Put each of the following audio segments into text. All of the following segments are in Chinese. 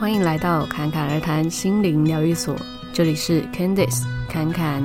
欢迎来到侃侃而谈心灵疗愈所，这里是 Candice 侃侃。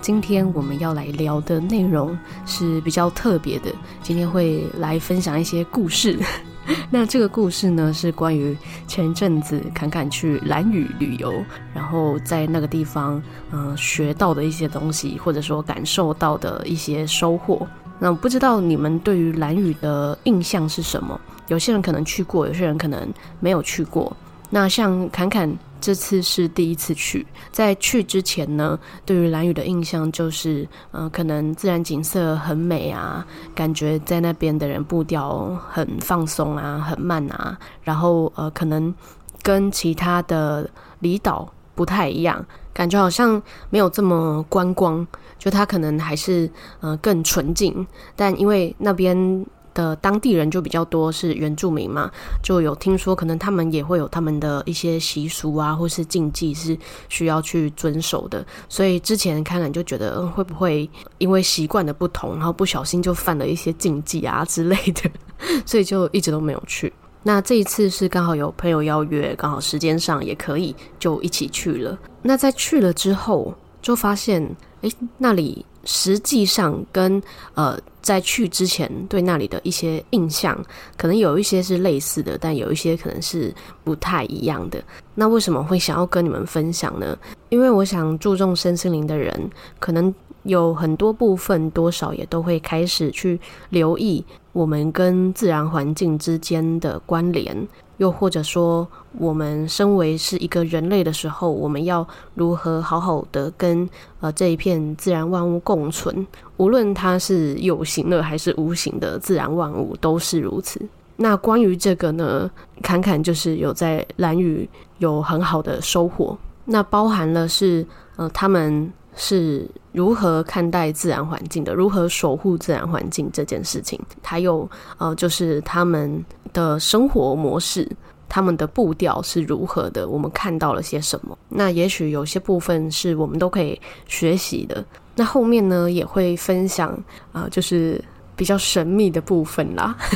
今天我们要来聊的内容是比较特别的，今天会来分享一些故事。那这个故事呢，是关于前阵子侃侃去兰屿旅游，然后在那个地方，嗯、学到的一些东西，或者说感受到的一些收获。那不知道你们对于兰屿的印象是什么？有些人可能去过，有些人可能没有去过。那像侃侃这次是第一次去，在去之前呢，对于兰屿的印象就是，呃，可能自然景色很美啊，感觉在那边的人步调很放松啊，很慢啊，然后呃，可能跟其他的离岛不太一样，感觉好像没有这么观光。就它可能还是呃更纯净，但因为那边的当地人就比较多是原住民嘛，就有听说可能他们也会有他们的一些习俗啊，或是禁忌是需要去遵守的。所以之前侃侃就觉得会不会因为习惯的不同，然后不小心就犯了一些禁忌啊之类的，所以就一直都没有去。那这一次是刚好有朋友邀约，刚好时间上也可以，就一起去了。那在去了之后，就发现。诶，那里实际上跟呃在去之前对那里的一些印象，可能有一些是类似的，但有一些可能是不太一样的。那为什么会想要跟你们分享呢？因为我想注重身心灵的人，可能有很多部分多少也都会开始去留意我们跟自然环境之间的关联。又或者说，我们身为是一个人类的时候，我们要如何好好的跟呃这一片自然万物共存？无论它是有形的还是无形的自然万物，都是如此。那关于这个呢，侃侃就是有在蓝雨有很好的收获。那包含了是呃他们。是如何看待自然环境的？如何守护自然环境这件事情？还有呃，就是他们的生活模式，他们的步调是如何的？我们看到了些什么？那也许有些部分是我们都可以学习的。那后面呢，也会分享啊、就是比较神秘的部分啦。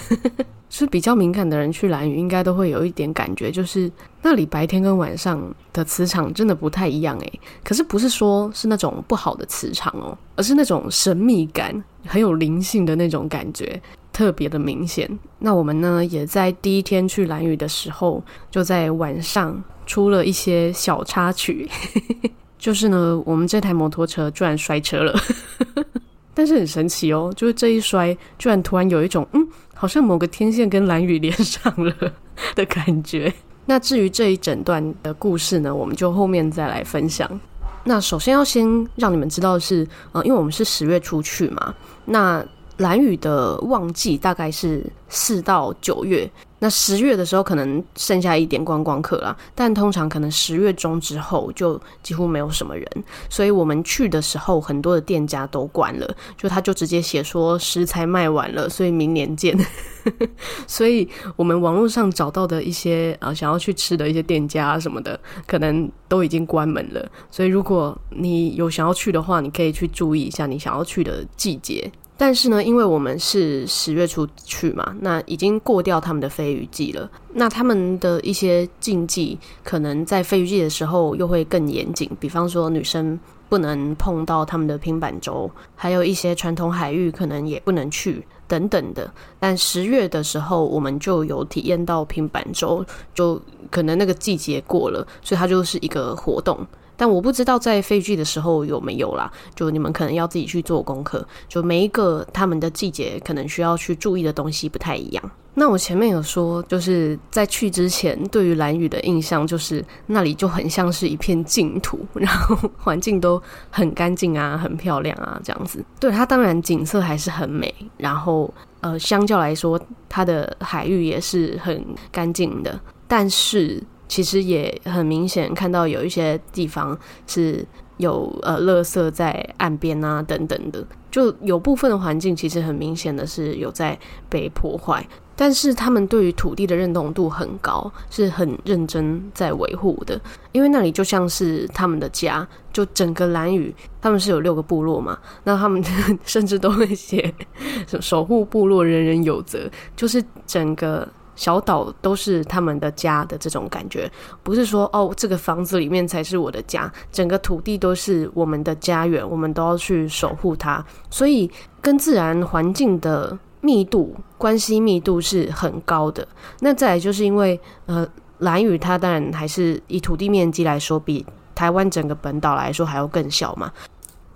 是比较敏感的人去蓝屿，应该都会有一点感觉，就是那里白天跟晚上的磁场真的不太一样诶。可是不是说是那种不好的磁场哦，而是那种神秘感，很有灵性的那种感觉，特别的明显。那我们呢，也在第一天去蓝屿的时候，就在晚上出了一些小插曲，就是呢，我们这台摩托车居然摔车了，但是很神奇哦，就是这一摔，居然突然有一种嗯。好像某个天线跟蓝雨连上了的感觉。那至于这一整段的故事呢，我们就后面再来分享。那首先要先让你们知道是，呃，因为我们是十月出去嘛，那蓝雨的旺季大概是四到九月。那十月的时候可能剩下一点观光客啦，但通常可能十月中之后就几乎没有什么人，所以我们去的时候很多的店家都关了，就他就直接写说食材卖完了，所以明年见。所以我们网络上找到的一些呃想要去吃的一些店家什么的，可能都已经关门了。所以如果你有想要去的话，你可以去注意一下你想要去的季节。但是呢，因为我们是十月初去嘛，那已经过掉他们的飞鱼季了。那他们的一些禁忌，可能在飞鱼季的时候又会更严谨。比方说，女生不能碰到他们的平板舟，还有一些传统海域可能也不能去等等的。但十月的时候，我们就有体验到平板舟，就可能那个季节过了，所以它就是一个活动。但我不知道在飞机的时候有没有啦，就你们可能要自己去做功课。就每一个他们的季节可能需要去注意的东西不太一样。那我前面有说，就是在去之前对于蓝屿的印象就是那里就很像是一片净土，然后 环境都很干净啊，很漂亮啊，这样子。对，它当然景色还是很美，然后呃，相较来说它的海域也是很干净的，但是。其实也很明显看到有一些地方是有呃垃圾在岸边啊等等的，就有部分的环境其实很明显的是有在被破坏。但是他们对于土地的认同度很高，是很认真在维护的，因为那里就像是他们的家。就整个蓝屿，他们是有六个部落嘛，那他们 甚至都会写“守护部落，人人有责”，就是整个小岛都是他们的家的这种感觉，不是说哦，这个房子里面才是我的家，整个土地都是我们的家园，我们都要去守护它，所以跟自然环境的密度关系密度是很高的。那再来就是因为呃，兰屿它当然还是以土地面积来说比。台湾整个本岛来说还要更小嘛，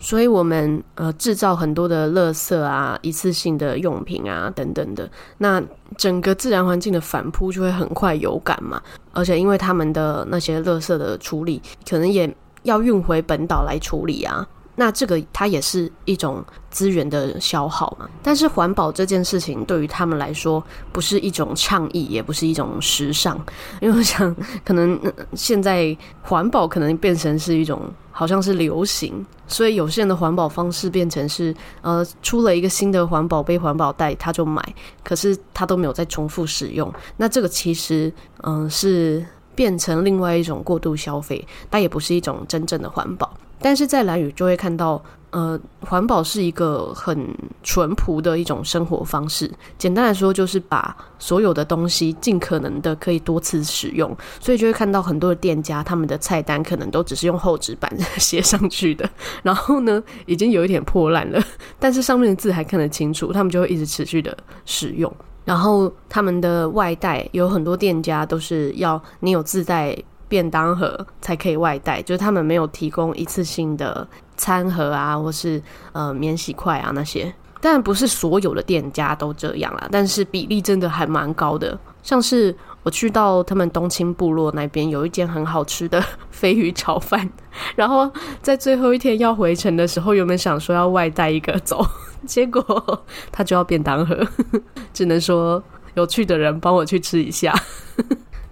所以我们呃制造很多的垃圾啊、一次性的用品啊等等的，那整个自然环境的反扑就会很快有感嘛。而且因为他们的那些垃圾的处理，可能也要运回本岛来处理啊。那这个它也是一种资源的消耗嘛，但是环保这件事情对于他们来说不是一种倡议，也不是一种时尚，因为我想可能现在环保可能变成是一种好像是流行，所以有些人的环保方式变成是呃出了一个新的环保杯、环保袋他就买，可是他都没有再重复使用，那这个其实嗯、是变成另外一种过度消费，但也不是一种真正的环保。但是在蓝宇就会看到，呃，环保是一个很淳朴的一种生活方式。简单来说，就是把所有的东西尽可能的可以多次使用，所以就会看到很多的店家，他们的菜单可能都只是用厚纸板 写上去的，然后呢，已经有一点破烂了，但是上面的字还看得清楚，他们就会一直持续的使用。然后他们的外带有很多店家都是要你有自带。便当盒才可以外带，就是他们没有提供一次性的餐盒啊，或是呃免洗筷啊那些。但不是所有的店家都这样啦，但是比例真的还蛮高的。像是我去到他们东青部落那边，有一间很好吃的 飞鱼炒饭，然后在最后一天要回程的时候，原本想说要外带一个走，结果他就要便当盒，只能说有趣的人帮我去吃一下。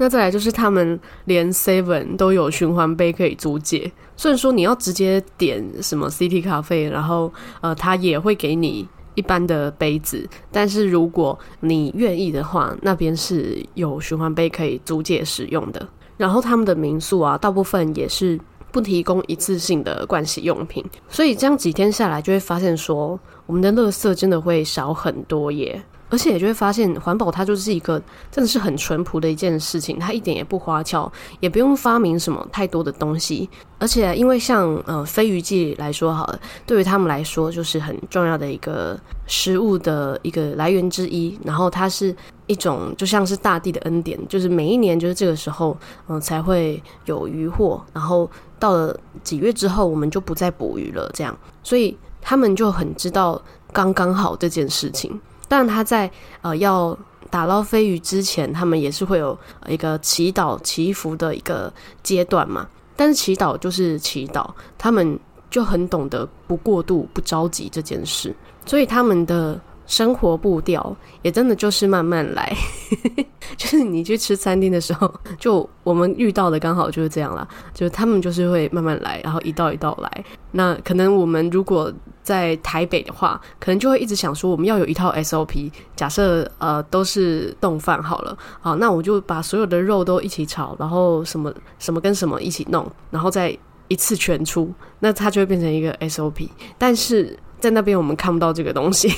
那再来就是他们连 Seven 都有循环杯可以租借，虽然说你要直接点什么 City 咖啡，然后呃，他也会给你一般的杯子，但是如果你愿意的话，那边是有循环杯可以租借使用的。然后他们的民宿啊，大部分也是不提供一次性的盥洗用品，所以这样几天下来就会发现说，我们的垃圾真的会少很多耶。而且也就会发现，环保它就是一个真的是很淳朴的一件事情，它一点也不花俏，也不用发明什么太多的东西。而且因为像呃飞鱼季来说好了，对于他们来说就是很重要的一个食物的一个来源之一。然后它是一种就像是大地的恩典，就是每一年就是这个时候嗯、才会有渔获，然后到了几月之后我们就不再捕鱼了，这样，所以他们就很知道刚刚好这件事情。但他在呃要打捞飞鱼之前，他们也是会有一个祈祷祈福的一个阶段嘛。但是祈祷就是祈祷，他们就很懂得不过度、不着急这件事，所以他们的生活步调也真的就是慢慢来。就是你去吃餐厅的时候，就我们遇到的刚好就是这样啦，就是他们就是会慢慢来，然后一道一道来。那可能我们如果在台北的话，可能就会一直想说，我们要有一套 SOP。假设呃都是冻饭好了，好，那我就把所有的肉都一起炒，然后什么什么跟什么一起弄，然后再一次全出，那它就会变成一个 SOP。但是在那边我们看不到这个东西，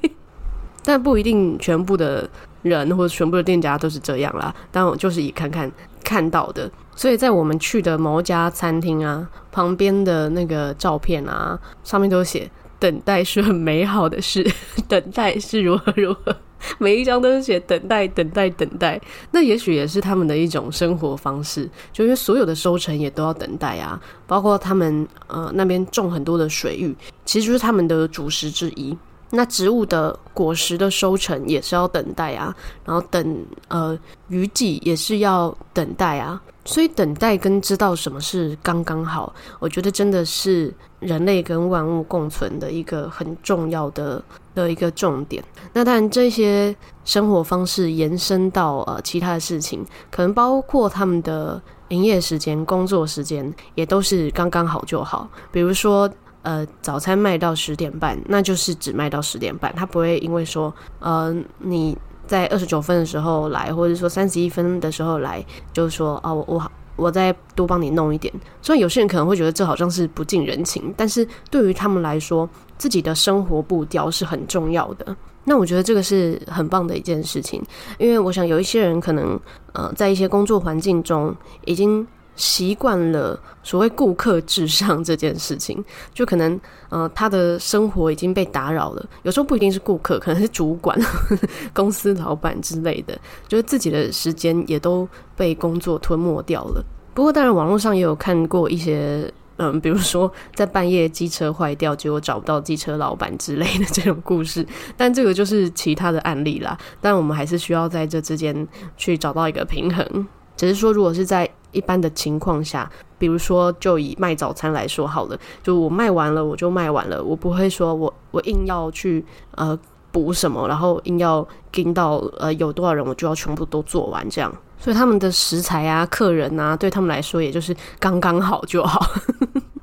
但不一定全部的人或者全部的店家都是这样啦。但我就是以看看看到的。所以在我们去的某家餐厅啊，旁边的那个照片啊，上面都写“等待是很美好的事”，等待是如何如何，每一张都是写“等待，等待，等待”。那也许也是他们的一种生活方式，就因为所有的收成也都要等待啊，包括他们呃那边种很多的水域，其实就是他们的主食之一。那植物的果实的收成也是要等待啊，然后等呃雨季也是要等待啊。所以等待跟知道什么是刚刚好，我觉得真的是人类跟万物共存的一个很重要的的一个重点。那当然，这些生活方式延伸到呃其他的事情，可能包括他们的营业时间、工作时间，也都是刚刚好就好。比如说，呃，早餐卖到十点半，那就是只卖到十点半，他不会因为说呃你。在二十九分的时候来，或者说三十一分的时候来，就说啊，我我我再多帮你弄一点。虽然有些人可能会觉得这好像是不近人情，但是对于他们来说，自己的生活步调是很重要的。那我觉得这个是很棒的一件事情，因为我想有一些人可能呃，在一些工作环境中已经。习惯了所谓顾客至上这件事情，就可能呃他的生活已经被打扰了。有时候不一定是顾客，可能是主管、呵 呵公司老板之类的，就是自己的时间也都被工作吞没掉了。不过当然，网络上也有看过一些嗯，比如说在半夜机车坏掉，结果找不到机车老板之类的这种故事。但这个就是其他的案例啦。但我们还是需要在这之间去找到一个平衡。只是说，如果是在一般的情况下，比如说，就以卖早餐来说好了，就我卖完了，我就卖完了，我不会说我我硬要去呃补什么，然后硬要盯到呃有多少人，我就要全部都做完这样。所以他们的食材啊、客人啊，对他们来说也就是刚刚好就好。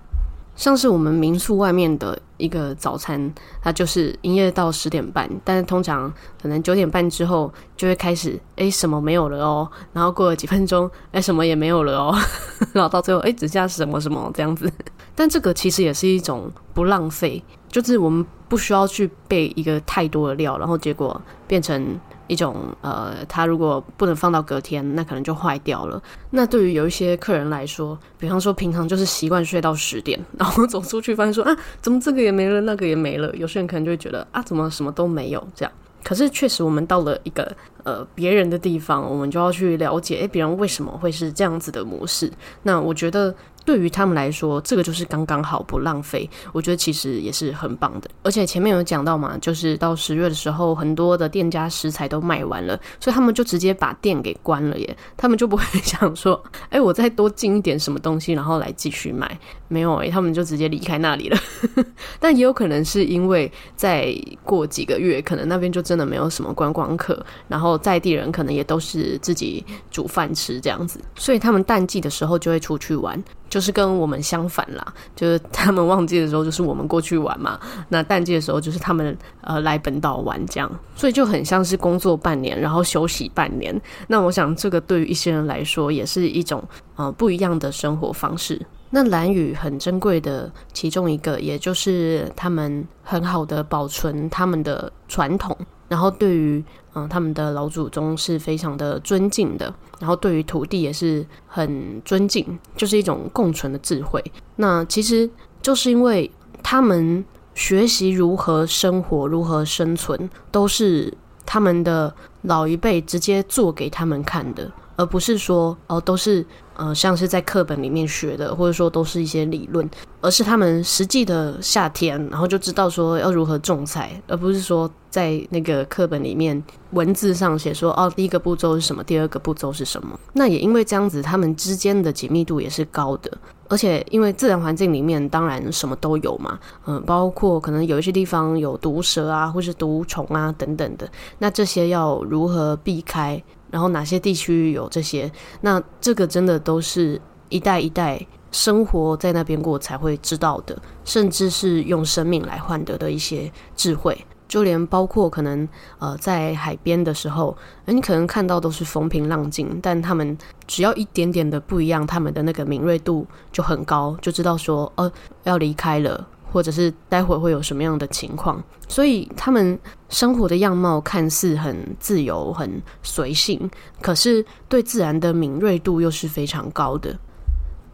像是我们民宿外面的一个早餐，它就是营业到十点半，但是通常可能九点半之后就会开始，哎，什么没有了哦，然后过了几分钟，哎，什么也没有了哦，然后到最后，哎，只剩下什么什么这样子。但这个其实也是一种不浪费，就是我们不需要去备一个太多的料，然后结果变成。一种呃，它如果不能放到隔天，那可能就坏掉了。那对于有一些客人来说，比方说平常就是习惯睡到十点，然后走出去发现说啊，怎么这个也没了，那个也没了。有些人可能就会觉得啊，怎么什么都没有这样。可是确实，我们到了一个呃别人的地方，我们就要去了解，诶，别人为什么会是这样子的模式？那我觉得。对于他们来说，这个就是刚刚好，不浪费。我觉得其实也是很棒的。而且前面有讲到嘛，就是到十月的时候，很多的店家食材都卖完了，所以他们就直接把店给关了耶。他们就不会 想说，哎，我再多进一点什么东西，然后来继续卖。没有哎，他们就直接离开那里了。但也有可能是因为再过几个月，可能那边就真的没有什么观光客，然后在地人可能也都是自己煮饭吃这样子，所以他们淡季的时候就会出去玩。就是跟我们相反啦，就是他们旺季的时候，就是我们过去玩嘛；那淡季的时候，就是他们呃来本岛玩这样，所以就很像是工作半年，然后休息半年。那我想，这个对于一些人来说，也是一种呃不一样的生活方式。那兰屿很珍贵的其中一个，也就是他们很好的保存他们的传统。然后对于嗯他们的老祖宗是非常的尊敬的，然后对于土地也是很尊敬，就是一种共存的智慧。那其实就是因为他们学习如何生活、如何生存，都是他们的老一辈直接做给他们看的，而不是说哦都是。呃，像是在课本里面学的，或者说都是一些理论，而是他们实际的夏天，然后就知道说要如何种菜，而不是说在那个课本里面文字上写说哦，第一个步骤是什么，第二个步骤是什么。那也因为这样子，他们之间的紧密度也是高的，而且因为自然环境里面当然什么都有嘛，嗯、包括可能有一些地方有毒蛇啊，或是毒虫啊等等的，那这些要如何避开？然后哪些地区有这些？那这个真的都是一代一代生活在那边过才会知道的，甚至是用生命来换得的一些智慧。就连包括可能呃在海边的时候，你可能看到都是风平浪静，但他们只要一点点的不一样，他们的那个敏锐度就很高，就知道说呃要离开了。或者是待会会有什么样的情况，所以他们生活的样貌看似很自由、很随性，可是对自然的敏锐度又是非常高的。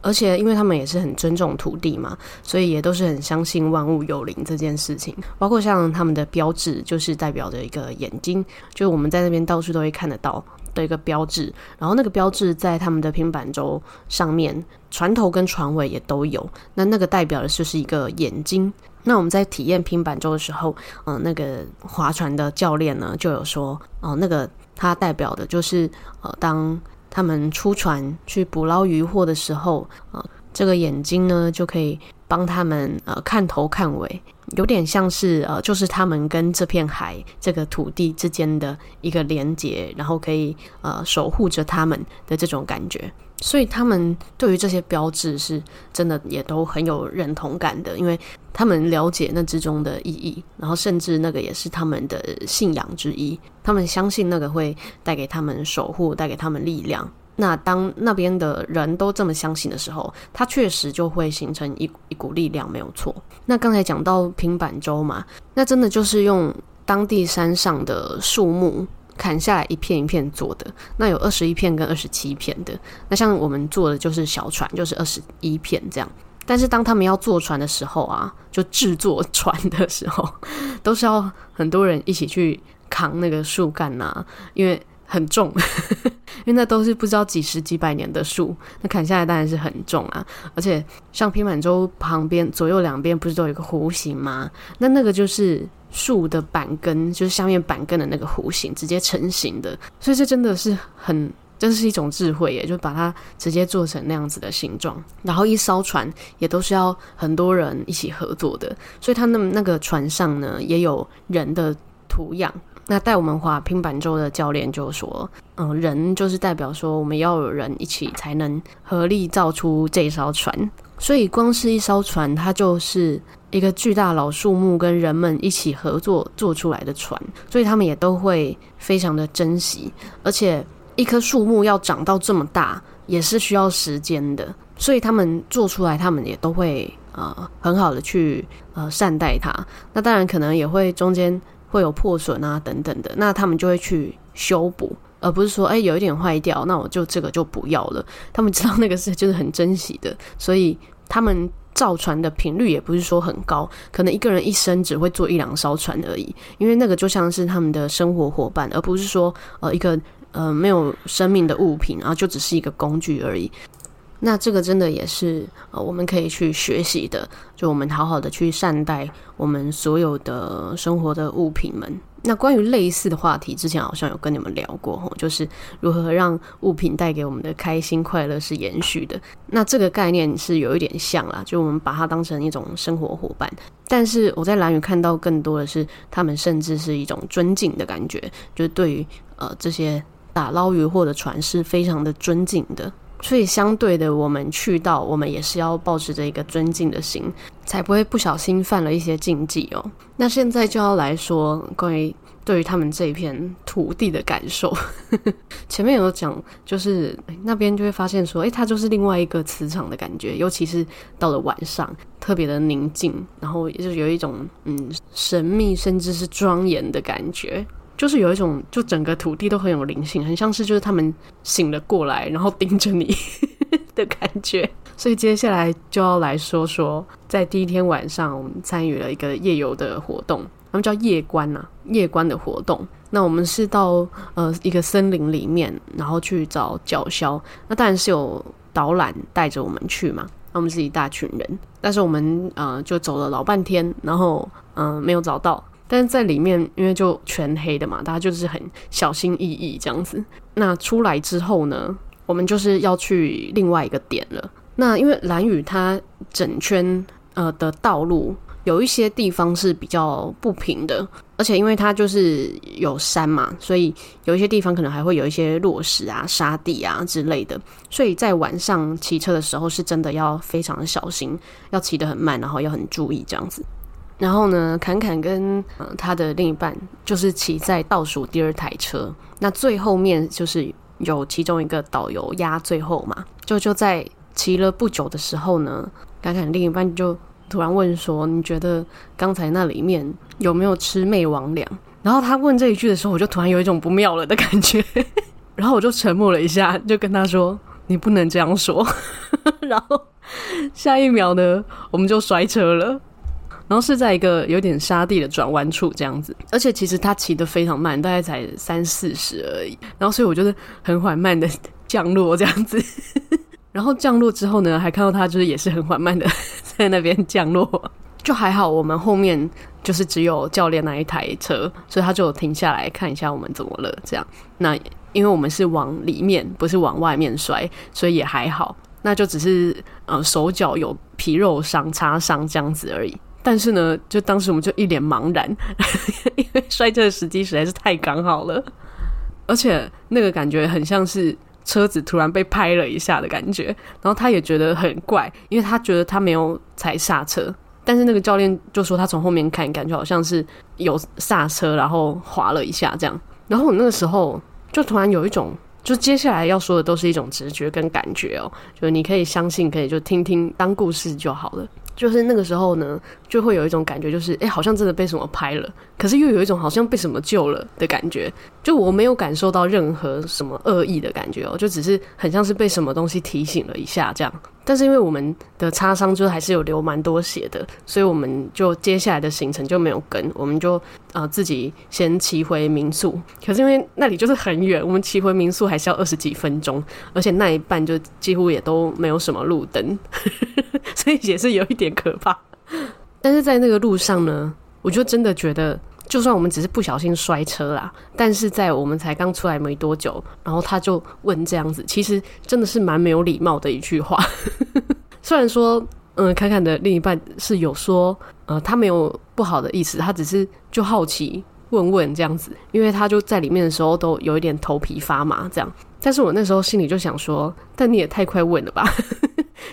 而且，因为他们也是很尊重土地嘛，所以也都是很相信万物有灵这件事情。包括像他们的标志，就是代表着一个眼睛，就我们在那边到处都会看得到。的一个标志，然后那个标志在他们的平板舟上面，船头跟船尾也都有。那那个代表的就是一个眼睛。那我们在体验平板舟的时候，嗯、呃，那个划船的教练呢就有说，哦、呃，那个它代表的就是，呃，当他们出船去捕捞渔获的时候，呃，这个眼睛呢就可以帮他们呃看头看尾。有点像是呃，就是他们跟这片海、这个土地之间的一个连接，然后可以呃守护着他们的这种感觉。所以他们对于这些标志是真的也都很有认同感的，因为他们了解那之中的意义，然后甚至那个也是他们的信仰之一，他们相信那个会带给他们守护，带给他们力量。那当那边的人都这么相信的时候，它确实就会形成一一股力量，没有错。那刚才讲到平板舟嘛，那真的就是用当地山上的树木。砍下来一片一片做的，那有二十一片跟二十七片的。那像我们做的就是小船，就是二十一片这样。但是当他们要坐船的时候啊，就制作船的时候，都是要很多人一起去扛那个树干呐，因为很重，因为那都是不知道几十几百年的树，那砍下来当然是很重啊。而且像平板舟旁边左右两边不是都有一个弧形吗？那那个就是。树的板根就是下面板根的那个弧形，直接成型的，所以这真的是很，真是一种智慧耶，就把它直接做成那样子的形状。然后一艘船也都是要很多人一起合作的，所以它那那个船上呢也有人的图样。那带我们划平板舟的教练就说，嗯，人就是代表说我们要有人一起才能合力造出这艘船，所以光是一艘船，它就是。一个巨大老树木跟人们一起合作做出来的船，所以他们也都会非常的珍惜。而且一棵树木要长到这么大，也是需要时间的，所以他们做出来，他们也都会呃很好的去呃善待它。那当然可能也会中间会有破损啊等等的，那他们就会去修补，而不是说哎有一点坏掉，那我就这个就不要了。他们知道那个是就是很珍惜的，所以他们。造船的频率也不是说很高，可能一个人一生只会做一两艘船而已，因为那个就像是他们的生活伙伴，而不是说呃一个呃没有生命的物品，然后就只是一个工具而已。那这个真的也是呃我们可以去学习的，就我们好好的去善待我们所有的生活的物品们。那关于类似的话题，之前好像有跟你们聊过，吼就是如何让物品带给我们的开心快乐是延续的。那这个概念是有一点像啦，就我们把它当成一种生活伙伴。但是我在蓝屿看到更多的是，他们甚至是一种尊敬的感觉，就对于呃这些打捞鱼获的船是非常的尊敬的。所以相对的，我们去到，我们也是要保持着一个尊敬的心，才不会不小心犯了一些禁忌哦。那现在就要来说关于对于他们这一片土地的感受。前面有讲，就是那边就会发现说，诶，它就是另外一个磁场的感觉，尤其是到了晚上，特别的宁静，然后也就有一种嗯神秘甚至是庄严的感觉。就是有一种，就整个土地都很有灵性，很像是就是他们醒了过来，然后盯着你 的感觉。所以接下来就要来说说，在第一天晚上，我们参与了一个夜游的活动，他们叫夜观呐、夜观的活动。那我们是到呃一个森林里面，然后去找角鸮。那当然是有导览带着我们去嘛，那我们是一大群人，但是我们呃就走了老半天，然后嗯、没有找到。但是在里面，因为就全黑的嘛，大家就是很小心翼翼这样子。那出来之后呢，我们就是要去另外一个点了。那因为兰屿它整圈呃的道路有一些地方是比较不平的，而且因为它就是有山嘛，所以有一些地方可能还会有一些落石啊、沙地啊之类的。所以在晚上骑车的时候，是真的要非常的小心，要骑得很慢，然后要很注意这样子。然后呢，侃侃跟他的另一半就是骑在倒数第二台车，那最后面就是有其中一个导游压最后嘛，就就在骑了不久的时候呢，侃侃另一半就突然问说：“你觉得刚才那里面有没有魑魅魍魎？”然后他问这一句的时候，我就突然有一种不妙了的感觉，然后我就沉默了一下，就跟他说：“你不能这样说。” 然后下一秒呢，我们就摔车了。然后是在一个有点沙地的转弯处这样子，而且其实他骑得非常慢，大概才三四十而已。然后所以我就是很缓慢的降落这样子，然后降落之后呢，还看到他就是也是很缓慢的 在那边降落，就还好。我们后面就是只有教练那一台车，所以他就停下来看一下我们怎么了这样。那因为我们是往里面，不是往外面摔，所以也还好。那就只是呃手脚有皮肉伤、擦伤这样子而已。但是呢，就当时我们就一脸茫然，因为摔车的时机实在是太刚好了，而且那个感觉很像是车子突然被拍了一下的感觉，然后他也觉得很怪，因为他觉得他没有踩刹车，但是那个教练就说他从后面看，感觉好像是有刹车，然后滑了一下这样。然后我那个时候就突然有一种，就接下来要说的都是一种直觉跟感觉哦，就你可以相信，可以就听听当故事就好了。就是那个时候呢，就会有一种感觉，就是哎，好像真的被什么拍了，可是又有一种好像被什么救了的感觉。就我没有感受到任何什么恶意的感觉哦，就只是很像是被什么东西提醒了一下这样。但是因为我们的擦伤就还是有流蛮多血的，所以我们就接下来的行程就没有跟，我们就呃自己先骑回民宿。可是因为那里就是很远，我们骑回民宿还是要二十几分钟，而且那一半就几乎也都没有什么路灯，所以也是有一点可怕。但是在那个路上呢，我就真的觉得。就算我们只是不小心摔车啦，但是在我们才刚出来没多久，然后他就问这样子，其实真的是蛮没有礼貌的一句话。虽然说，嗯，侃侃的另一半是有说，呃，他没有不好的意思，他只是就好奇问问这样子，因为他就在里面的时候都有一点头皮发麻这样。但是我那时候心里就想说，但你也太快问了吧。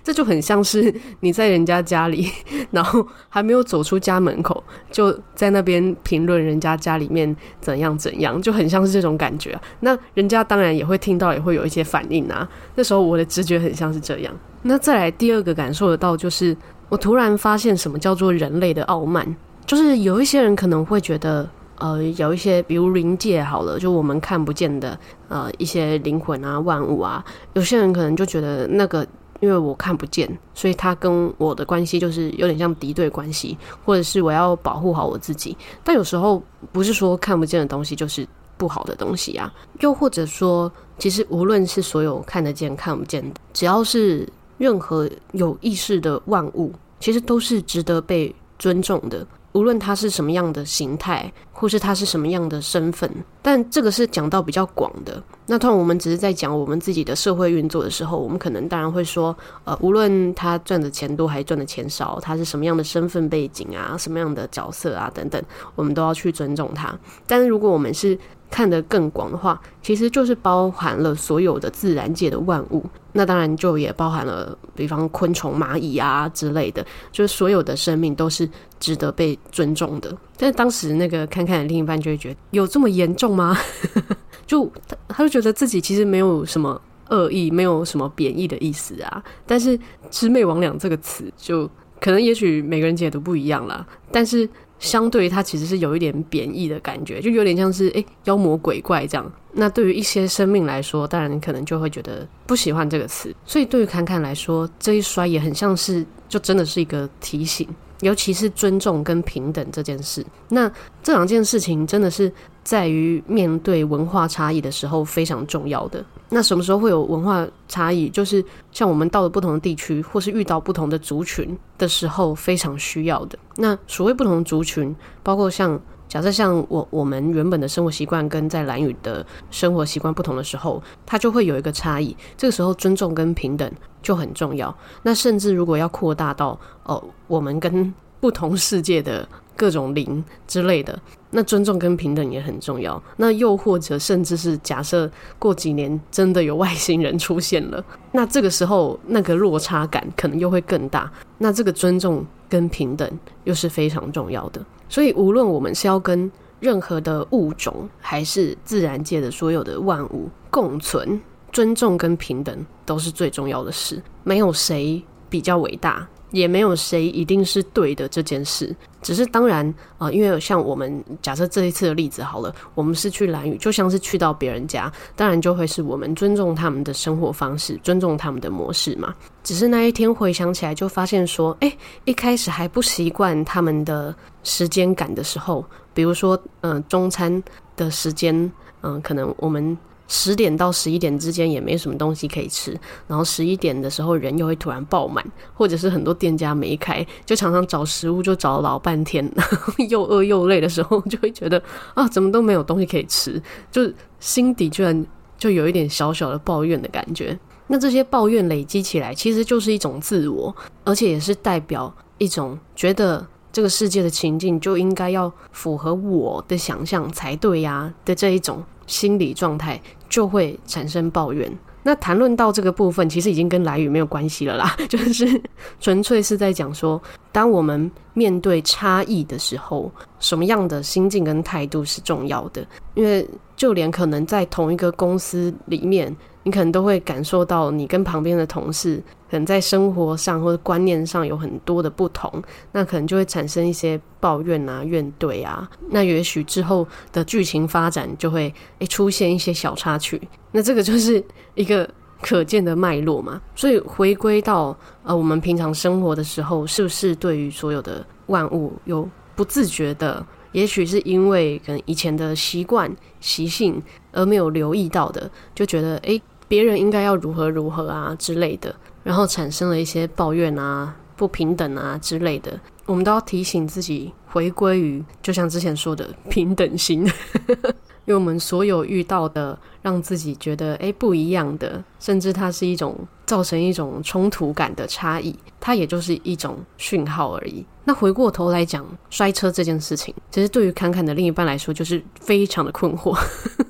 这就很像是你在人家家里，然后还没有走出家门口，就在那边评论人家家里面怎样怎样，就很像是这种感觉。那人家当然也会听到，也会有一些反应啊。那时候我的直觉很像是这样。那再来第二个感受得到，就是我突然发现什么叫做人类的傲慢，就是有一些人可能会觉得，呃，有一些比如灵界好了，就我们看不见的呃一些灵魂啊、万物啊，有些人可能就觉得那个。因为我看不见，所以他跟我的关系就是有点像敌对关系，或者是我要保护好我自己。但有时候不是说看不见的东西就是不好的东西啊，又或者说，其实无论是所有看得见、看不见的，只要是任何有意识的万物，其实都是值得被尊重的。无论它是什么样的形态，或是他是什么样的身份，但这个是讲到比较广的。那通常我们只是在讲我们自己的社会运作的时候，我们可能当然会说，呃，无论他赚的钱多还是赚的钱少，他是什么样的身份背景啊，什么样的角色啊等等，我们都要去尊重他。但是如果我们是看得更广的话，其实就是包含了所有的自然界的万物。那当然就也包含了，比方昆虫、蚂蚁啊之类的，就是所有的生命都是值得被尊重的。但是当时那个看看另一半就会觉得，有这么严重吗？就他他就觉得自己其实没有什么恶意，没有什么贬义的意思啊。但是“魑魅魍魉”这个词，就可能也许每个人解读不一样啦。但是。相对于它其实是有一点贬义的感觉，就有点像是诶妖魔鬼怪这样。那对于一些生命来说，当然你可能就会觉得不喜欢这个词。所以对于侃侃来说，这一摔也很像是，就真的是一个提醒。尤其是尊重跟平等这件事，那这两件事情真的是在于面对文化差异的时候非常重要的。那什么时候会有文化差异？就是像我们到了不同的地区，或是遇到不同的族群的时候，非常需要的。那所谓不同族群，包括像。假设像我我们原本的生活习惯跟在蓝宇的生活习惯不同的时候，它就会有一个差异。这个时候尊重跟平等就很重要。那甚至如果要扩大到哦，我们跟 不同世界的各种灵之类的，那尊重跟平等也很重要。那又或者甚至是假设过几年真的有外星人出现了，那这个时候那个落差感可能又会更大。那这个尊重跟平等又是非常重要的。所以，无论我们是要跟任何的物种，还是自然界的所有的万物共存，尊重跟平等都是最重要的事。没有谁比较伟大。也没有谁一定是对的这件事，只是当然啊、因为像我们假设这一次的例子好了，我们是去兰屿，就像是去到别人家，当然就会是我们尊重他们的生活方式，尊重他们的模式嘛。只是那一天回想起来，就发现说，哎，一开始还不习惯他们的时间感的时候，比如说，嗯、中餐的时间，嗯、可能我们。十点到十一点之间也没什么东西可以吃，然后十一点的时候人又会突然爆满，或者是很多店家没开，就常常找食物就找老半天，又饿又累的时候，就会觉得啊，怎么都没有东西可以吃，就心底居然就有一点小小的抱怨的感觉。那这些抱怨累积起来，其实就是一种自我，而且也是代表一种觉得这个世界的情境就应该要符合我的想象才对呀的这一种。心理状态就会产生抱怨。那谈论到这个部分，其实已经跟来语没有关系了啦，就是纯粹是在讲说，当我们面对差异的时候，什么样的心境跟态度是重要的。因为就连可能在同一个公司里面，你可能都会感受到你跟旁边的同事可能在生活上或者观念上有很多的不同，那可能就会产生一些抱怨啊、怨怼啊。那也许之后的剧情发展就会诶出现一些小插曲。那这个就是一个可见的脉络嘛，所以回归到呃，我们平常生活的时候，是不是对于所有的万物有不自觉的，也许是因为可能以前的习惯习性而没有留意到的，就觉得诶，别人应该要如何如何啊之类的，然后产生了一些抱怨啊、不平等啊之类的，我们都要提醒自己回归于，就像之前说的平等心。因为我们所有遇到的，让自己觉得诶不一样的，甚至它是一种造成一种冲突感的差异，它也就是一种讯号而已。那回过头来讲，摔车这件事情，其实对于侃侃的另一半来说，就是非常的困惑，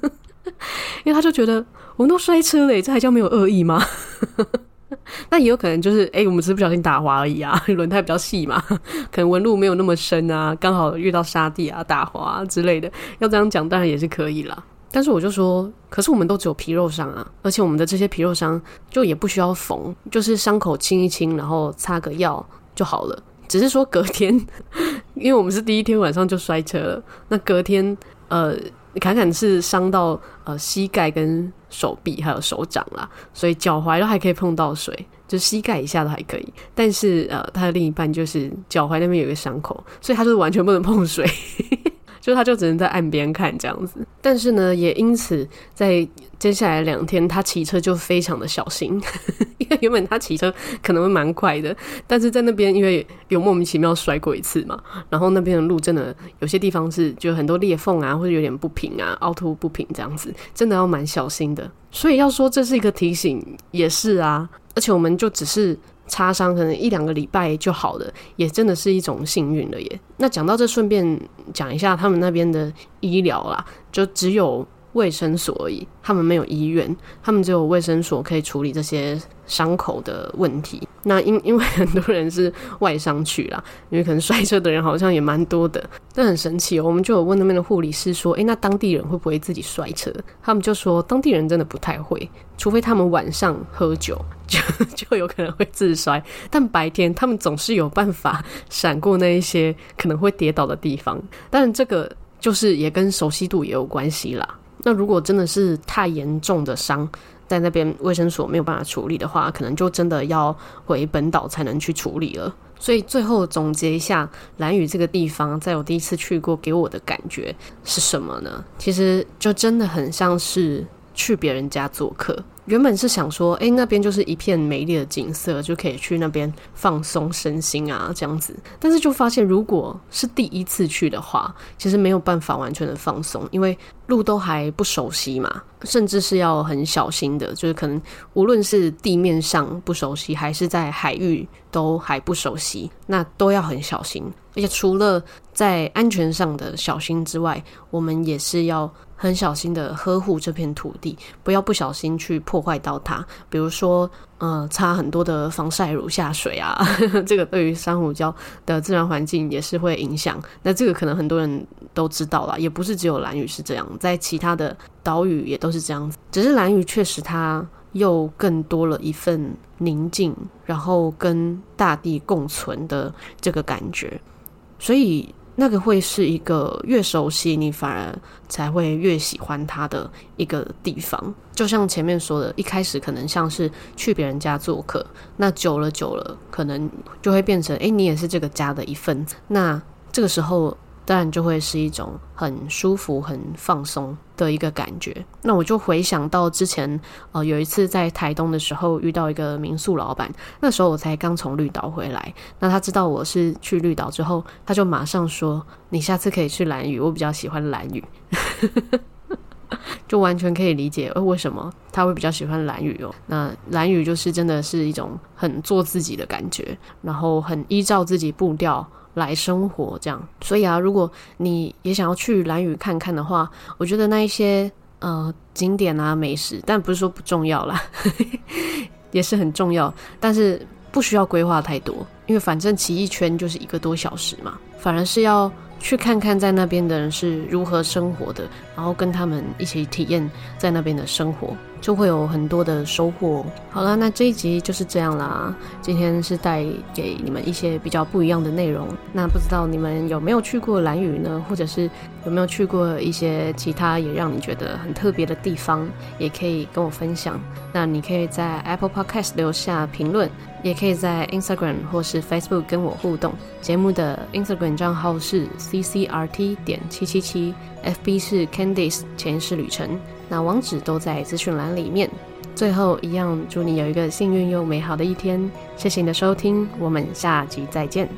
因为他就觉得我们都摔车了，这还叫没有恶意吗？那也有可能就是，哎、我们只是不小心打滑而已啊，轮胎比较细嘛，可能纹路没有那么深啊，刚好遇到沙地啊，打滑啊之类的。要这样讲，当然也是可以啦。但是我就说，可是我们都只有皮肉伤啊，而且我们的这些皮肉伤就也不需要缝，就是伤口清一清，然后擦个药就好了。只是说隔天，因为我们是第一天晚上就摔车了，那隔天，呃。坎坎是伤到呃膝盖跟手臂还有手掌啦，所以脚踝都还可以碰到水，就膝盖以下都还可以。但是呃，他的另一半就是脚踝那边有一个伤口，所以他就是完全不能碰水。就他就只能在岸边看这样子，但是呢，也因此在接下来两天，他骑车就非常的小心，因为原本他骑车可能会蛮快的，但是在那边因为有莫名其妙摔过一次嘛，然后那边的路真的有些地方是就很多裂缝啊，或者有点不平啊，凹凸不平这样子，真的要蛮小心的。所以要说这是一个提醒，也是啊，而且我们就只是。擦伤可能一两个礼拜就好了，也真的是一种幸运了耶。那讲到这，顺便讲一下他们那边的医疗啦，就只有卫生所而已，他们没有医院，他们只有卫生所可以处理这些伤口的问题。那因 因为很多人是外伤去啦，因为可能摔车的人好像也蛮多的，但很神奇哦。我们就有问那边的护理师说：“诶，那当地人会不会自己摔车？”他们就说：“当地人真的不太会，除非他们晚上喝酒，就就有可能会自摔。但白天他们总是有办法闪过那一些可能会跌倒的地方。但这个就是也跟熟悉度也有关系啦。那如果真的是太严重的伤，在那边卫生所没有办法处理的话，可能就真的要回本岛才能去处理了。所以最后总结一下，兰屿这个地方，在我第一次去过，给我的感觉是什么呢？其实就真的很像是去别人家做客。原本是想说，哎，那边就是一片美丽的景色，就可以去那边放松身心啊，这样子。但是就发现，如果是第一次去的话，其实没有办法完全的放松，因为路都还不熟悉嘛，甚至是要很小心的，就是可能无论是地面上不熟悉，还是在海域都还不熟悉，那都要很小心。而且除了在安全上的小心之外，我们也是要。很小心的呵护这片土地，不要不小心去破坏到它。比如说，呃，擦很多的防晒乳下水啊，这个对于珊瑚礁的自然环境也是会影响。那这个可能很多人都知道啦，也不是只有蓝屿是这样，在其他的岛屿也都是这样子。只是蓝屿确实它又更多了一份宁静，然后跟大地共存的这个感觉，所以。那个会是一个越熟悉你反而才会越喜欢他的一个地方，就像前面说的，一开始可能像是去别人家做客，那久了久了，可能就会变成，诶，你也是这个家的一份子，那这个时候。当然就会是一种很舒服、很放松的一个感觉。那我就回想到之前，呃，有一次在台东的时候遇到一个民宿老板，那时候我才刚从绿岛回来。那他知道我是去绿岛之后，他就马上说：“你下次可以去蓝屿，我比较喜欢蓝屿。” 就完全可以理解，为什么他会比较喜欢蓝屿哦。那蓝屿就是真的是一种很做自己的感觉，然后很依照自己步调。来生活这样，所以啊，如果你也想要去蓝屿看看的话，我觉得那一些呃景点啊美食，但不是说不重要啦，也是很重要，但是不需要规划太多，因为反正骑一圈就是一个多小时嘛，反而是要。去看看在那边的人是如何生活的，然后跟他们一起体验在那边的生活，就会有很多的收获。好了，那这一集就是这样啦。今天是带给你们一些比较不一样的内容。那不知道你们有没有去过兰屿呢？或者是有没有去过一些其他也让你觉得很特别的地方？也可以跟我分享。那你可以在 Apple Podcast 留下评论。也可以在 Instagram 或是 Facebook 跟我互动。节目的 Instagram 账号是 ccrt 点七七七，FB 是 Candice 潜意识旅程。那网址都在资讯栏里面。最后一样，祝你有一个幸运又美好的一天。谢谢你的收听，我们下集再见。